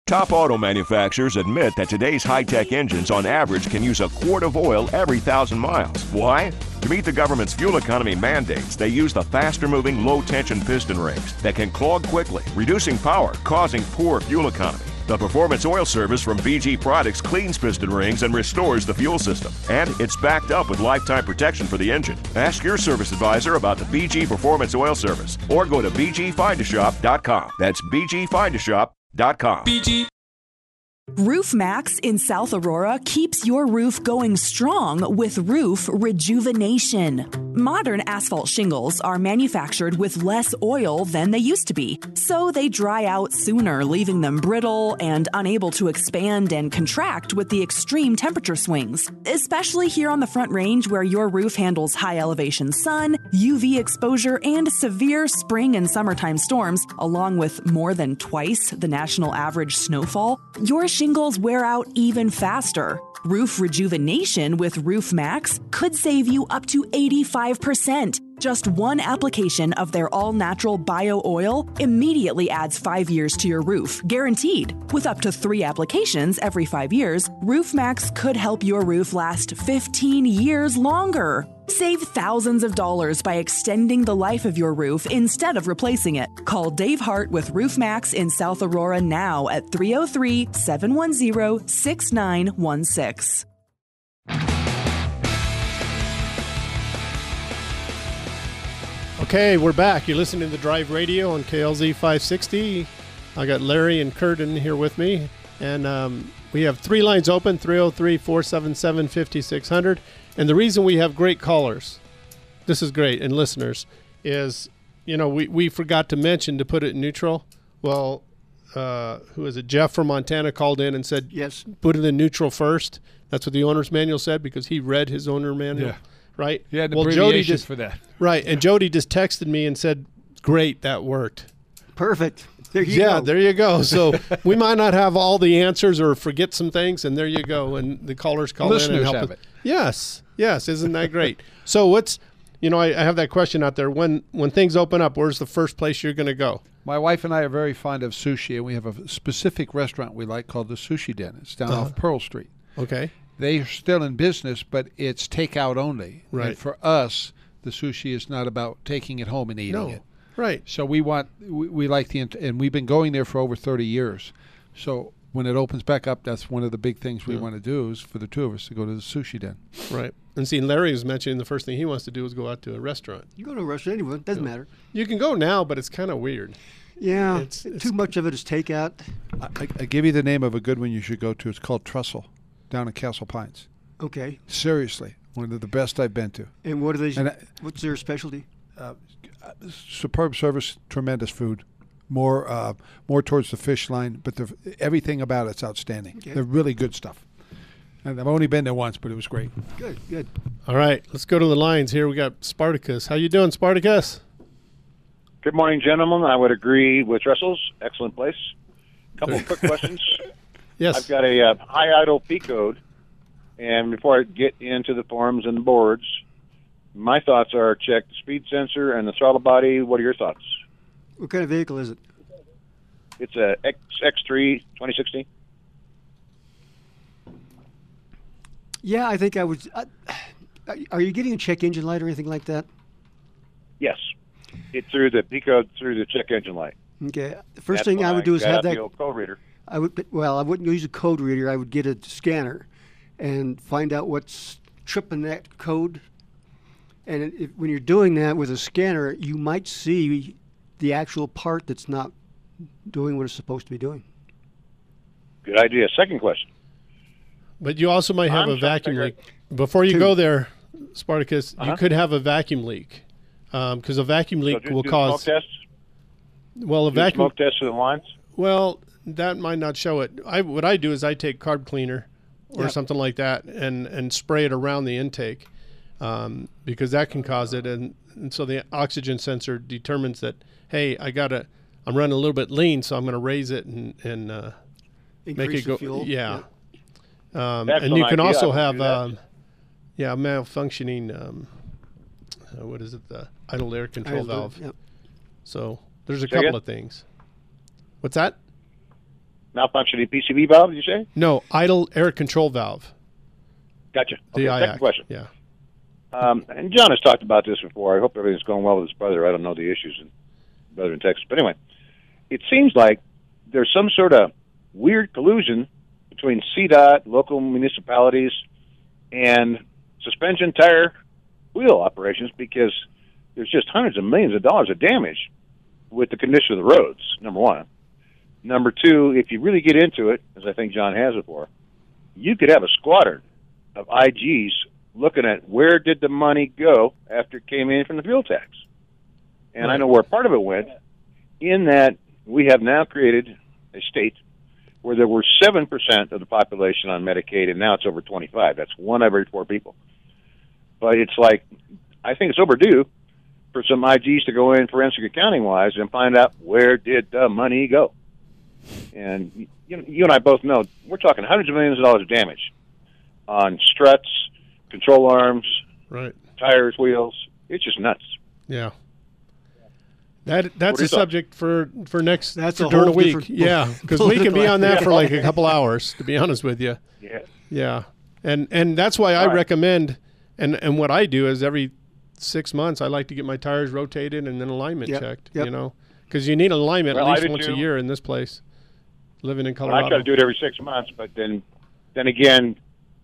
Top auto manufacturers admit that today's high tech engines, on average, can use a quart of oil every thousand miles. Why? To meet the government's fuel economy mandates, they use the faster moving, low tension piston rings that can clog quickly, reducing power, causing poor fuel economy. The Performance Oil Service from BG Products cleans piston rings and restores the fuel system. And it's backed up with lifetime protection for the engine. Ask your service advisor about the BG Performance Oil Service or go to bgfindashop.com. That's bgfindashop.com. BG. Roof Max in South Aurora keeps your roof going strong with roof rejuvenation. Modern asphalt shingles are manufactured with less oil than they used to be, so they dry out sooner, leaving them brittle and unable to expand and contract with the extreme temperature swings. Especially here on the Front Range, where your roof handles high elevation sun, UV exposure, and severe spring and summertime storms, along with more than twice the national average snowfall. Your shingles wear out even faster. Roof rejuvenation with Roof Max could save you up to 85%. Just one application of their all natural bio oil immediately adds five years to your roof, guaranteed. With up to three applications every five years, Roof Max could help your roof last 15 years longer. Save thousands of dollars by extending the life of your roof instead of replacing it. Call Dave Hart with RoofMax in South Aurora now at 303 710 6916. Okay, we're back. You're listening to the Drive Radio on KLZ 560. I got Larry and Curtin here with me, and um, we have three lines open 303 477 5600. And the reason we have great callers, this is great, and listeners, is you know, we, we forgot to mention to put it in neutral. Well, uh, who is it? Jeff from Montana called in and said, Yes. put it in neutral first. That's what the owner's manual said because he read his owner manual. Yeah. Right? Yeah. Well, Jody just, for that. Right. And Jody just texted me and said, Great, that worked. Perfect. There you yeah, go. there you go. So we might not have all the answers or forget some things, and there you go. And the callers call in and help have us. it. Yes, yes, isn't that great? so what's, you know, I, I have that question out there. When when things open up, where's the first place you're going to go? My wife and I are very fond of sushi, and we have a specific restaurant we like called the Sushi Den. It's down Uh-huh. off Pearl Street. Okay. They're still in business, but it's takeout only. Right. And for us, the sushi is not about taking it home and eating No. it. Right. So we want we, we like the int- and we've been going there for over 30 years. So when it opens back up, that's one of the big things we Yeah. want to do is for the two of us to go to the sushi den. Right. And see, Larry was mentioning the first thing he wants to do is go out to a restaurant. You go to a restaurant anyway. Doesn't matter. You can go now, but it's kind of weird. Yeah. It's- it's- too much of it is takeout. I, I, I give you the name of a good one you should go to. It's called Trussell, down in Castle Pines. Okay. Seriously, one of the best I've been to. And what are they? And I- what's their specialty? Uh, superb service, tremendous food. More, uh, more towards the fish line, but the, everything about it's outstanding. Okay. They're really good stuff. And I've only been there once, but it was great. Good. Good. All right, let's go to the lines here. We got Spartacus. How you doing, Spartacus? Good morning, gentlemen. I would agree with Russell's. Excellent place. A couple of quick questions. Yes. I've got a uh, high idle P code, and before I get into the forums and the boards, my thoughts are check the speed sensor and the throttle body. What are your thoughts? What kind of vehicle is it? It's a X X3 2016. Yeah, I think I would. Uh, are you getting a check engine light or anything like that? Yes, it through the P code through the check engine light. Okay. The first That's thing I would do is have that. code reader. I would. Well, I wouldn't use a code reader. I would get a scanner, and find out what's tripping that code. And it, when you're doing that with a scanner, you might see the actual part that's not doing what it's supposed to be doing. Good idea. Second question. But you also might have I'm a vacuum leak. Before you Two. go there, Spartacus, you Uh-huh. could have a vacuum leak because a vacuum leak so do, will do cause. smoke tests. Well, a Do vacuum. smoke tests to the lines. Well, that might not show it. I what I do is I take carb cleaner or Yeah. something like that and and spray it around the intake um, because that can cause it, and, and so the oxygen sensor determines that hey, I gotta I'm running a little bit lean, so I'm going to raise it and and uh, make it the go. fuel. Yeah. Um, and you can idea. also have do um, yeah malfunctioning. Um, uh, what is it? The idle air control Idle, valve. yep. So there's a Say couple again? of things. What's that? Malfunctioning PCV valve. Did you say? No, idle air control valve. Gotcha. The Okay, second IAC. question. Yeah. Um, and John has talked about this before. I hope everything's going well with his brother. I don't know the issues in brother in Texas, but anyway, it seems like there's some sort of weird collusion between CDOT, local municipalities, and suspension tire wheel operations because there's just hundreds of millions of dollars of damage with the condition of the roads. Number one. Number two, if you really get into it, as I think John has before, you could have a squadron of IGs looking at where did the money go after it came in from the fuel tax. And I know where part of it went, in that we have now created a state where there were 7% of the population on Medicaid, and now it's over 25. That's one every four people. But it's like, I think it's overdue for some IGs to go in forensic accounting wise and find out where did the money go. And you, you and I both know we're talking hundreds of millions of dollars of damage on struts, control arms, Right. tires, wheels. It's just nuts. Yeah. That that's a your thoughts? subject for for next That's for a during a whole week. different Yeah, because we can be on that for like a couple hours. To be honest with you. Yeah. Yeah, and and that's why I Right. recommend, and and what I do is every six months I like to get my tires rotated and then alignment Yep, checked. yep. You know, because you need alignment Well, at least once too. a year in this place. Living in Well, Colorado. I try to do it every six months, but then, then again,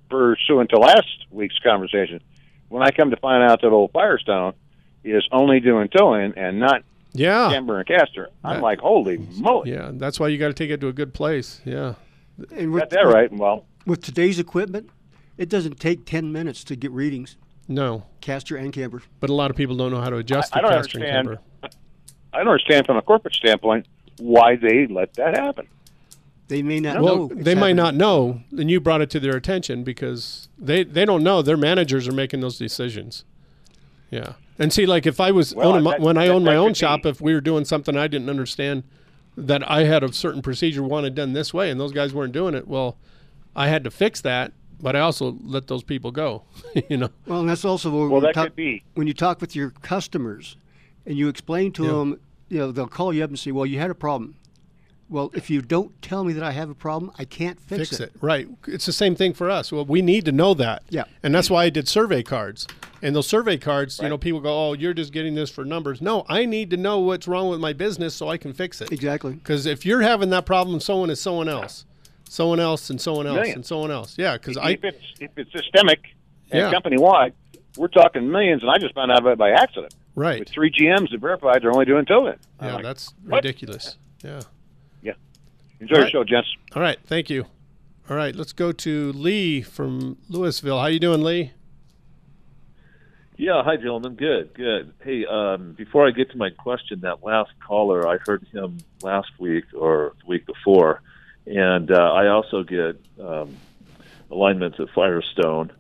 pursuant to last week's conversation, when I come to find out that old Firestone is only doing toe-in and not yeah, camber and caster, I'm That- like, holy moly! Yeah, that's why you got to take it to a good place. Yeah. And with, Got that right. Well, with today's equipment, it doesn't take 10 minutes to get readings, No, caster and camber. but a lot of people don't know how to adjust I the don't caster and understand. camber. I don't understand from a corporate standpoint why they let that happen. They may not well, know. it's they might not know, and you brought it to their attention because they they don't know. Their managers are making those decisions. Yeah, and see, like if I was Well, owning my, when I that- owned my own could be- shop, if we were doing something I didn't understand, that I had a certain procedure wanted done this way, and those guys weren't doing it, well, I had to fix that. But I also let those people go. you know. Well, and that's also when, Well, you that talk, could be. when you talk with your customers and you explain to Yeah. them, you know, they'll call you up and say, "Well, you had a problem." Well, if you don't tell me that I have a problem, I can't fix, fix it. Right. It's the same thing for us. Well, we need to know that. Yeah. And that's why I did survey cards. And those survey cards, you know, people go, "Oh, you're just getting this for numbers." No, I need to know what's wrong with my business so I can fix it. Exactly. Because if you're having that problem, someone is someone else, someone else, and someone else, Millions. and someone else. Yeah. Because I if it's if it's systemic and Yeah. company wide, we're talking millions, and I just found out about it by accident. right. With three GMs that verified they're only doing toe-in. I'm Yeah, like, that's what? ridiculous. Yeah. Yeah. Enjoy All your right. show, gents. All right. Thank you. All right. Let's go to Lee from Louisville. How you doing, Lee? Yeah, hi, gentlemen. Good, good. Hey, um, before I get to my question, that last caller, I heard him last week or the week before, and uh, I also get um, alignments at Firestone,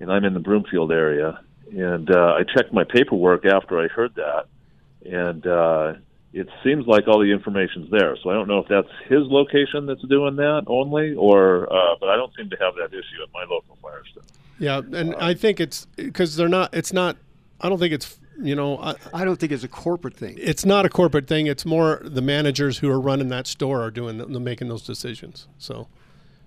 and I'm in the Broomfield area, and uh, I checked my paperwork after I heard that, and uh, it seems like all the information's there. So I don't know if that's his location that's doing that only, or uh, but I don't seem to have that issue at my local Firestone. Yeah, and I think it's because they're not. It's not. I don't think it's. You know, I, I don't think it's a corporate thing. it's not a corporate thing. It's more the managers who are running that store are doing, the, making those decisions. So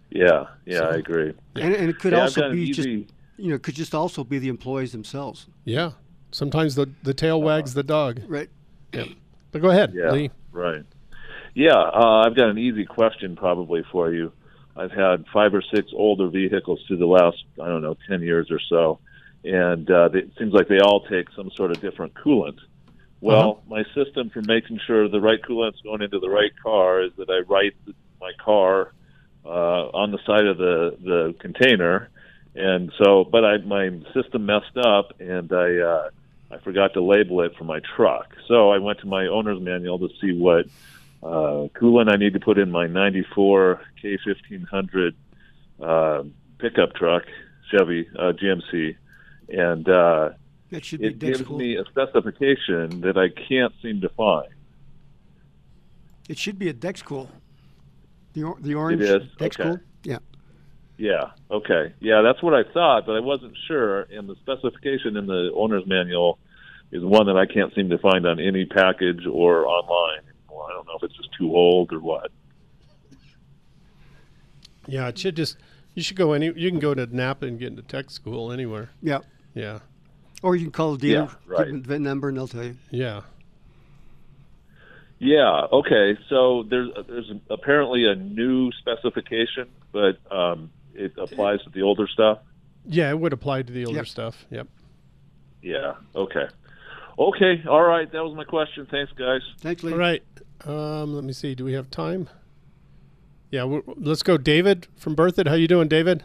Yeah, yeah, So- I agree. And, and it could Yeah, also got an be just, you know, it could just also be the employees themselves. yeah, sometimes the the tail wags the dog. Right. Yeah. But go ahead, Yeah, Lee. right. Yeah, uh, I've got an easy question probably for you. I've had five or six older vehicles through the last, I don't know, 10 years or so, and uh, they, it seems like they all take some sort of different coolant. Well, my system for making sure the right coolant's going into the right car is that I write my car uh, on the side of the, the container, and so, but I my system messed up, and I uh, I forgot to label it for my truck. So I went to my owner's manual to see what uh, coolant I need to put in my 94 K1500 uh, pickup truck, Chevy uh, GMC, and uh, That should be it gives me a specification that I can't seem to find. It should be a Dexcool. The or, the orange is? Dexcool. Okay. Yeah. Yeah. Okay. Yeah, that's what I thought, but I wasn't sure. And the specification in the owner's manual is one that I can't seem to find on any package or online. Well, I don't know if it's just too old or what. Yeah, it should just. You should go any. You can go to Napa and get into tech school anywhere. Yeah. Yeah. Or you can call the dealer, Yeah, right. give them the number, and they'll tell you. Yeah. Yeah. Okay. So there's there's apparently a new specification, but um, it applies to the older stuff. Yeah, it would apply to the older Yep. stuff. Yep. Yeah. Okay. Okay. All right. That was my question. Thanks, guys. Thanks, Lee. All right. Um, let me see. Do we have time? Yeah. we let's go, David from Berthoud. How you doing, David?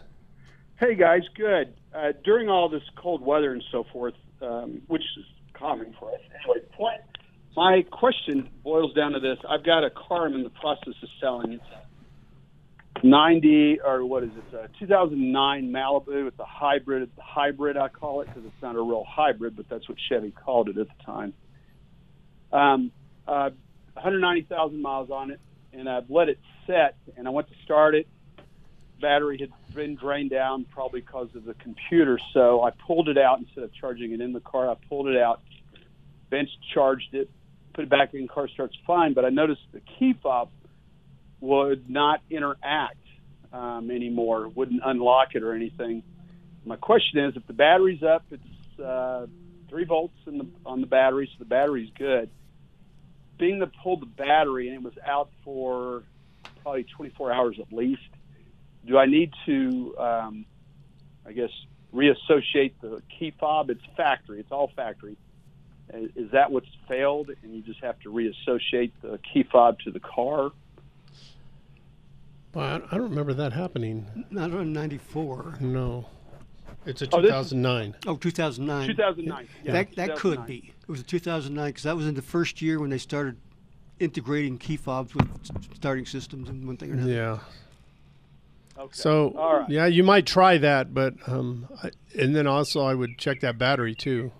Hey guys, good. Uh, during all this cold weather and so forth, um, which is common for us. Anyway, point. My question boils down to this: I've got a car I'm in the process of selling. It's a 90 or what is it? A 2009 Malibu. It's a hybrid. It's a hybrid I call it because it's not a real hybrid, but that's what Chevy called it at the time. Um, uh, 190,000 miles on it, and I've let it set, and I went to start it battery had been drained down probably because of the computer. So I pulled it out instead of charging it in the car. I pulled it out, bench charged it, put it back in, car starts fine. But I noticed the key fob would not interact um, anymore, wouldn't unlock it or anything. My question is, if the battery's up, it's uh, three volts in the on the battery, so the battery's good. Being that pulled the battery and it was out for probably 24 hours at least, do I need to, um, I guess, reassociate the key fob? It's factory. It's all factory. Is is that what's failed, and you just have to reassociate the key fob to the car? Well, I I don't remember that happening. Not on 94. No. It's a Oh, this is- 2009. Oh, 2009. 2009, yeah, that that could 2009. be. It was a 2009 because that was in the first year when they started integrating key fobs with s- starting systems and one thing or another. Yeah. Okay. So All right. yeah, you might try that, but um, I, and then also I would check that battery too,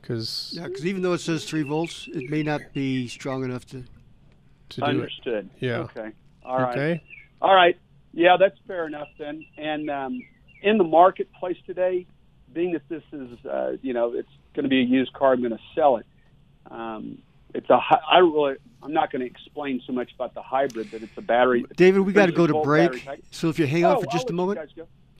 because Yeah, because even though it says three volts, it may not be strong enough to. to do Understood. it. Yeah. Okay. All right. Okay. All right. Yeah, that's fair enough then. And um, in the marketplace today, being that this is, uh, you know, it's going to be a used car, I'm going to sell it. Um, it's a. I really, I'm not going to explain so much about the hybrid that it's a battery. David, we got to go to break. So if you hang on Oh, for I'll just a let you moment.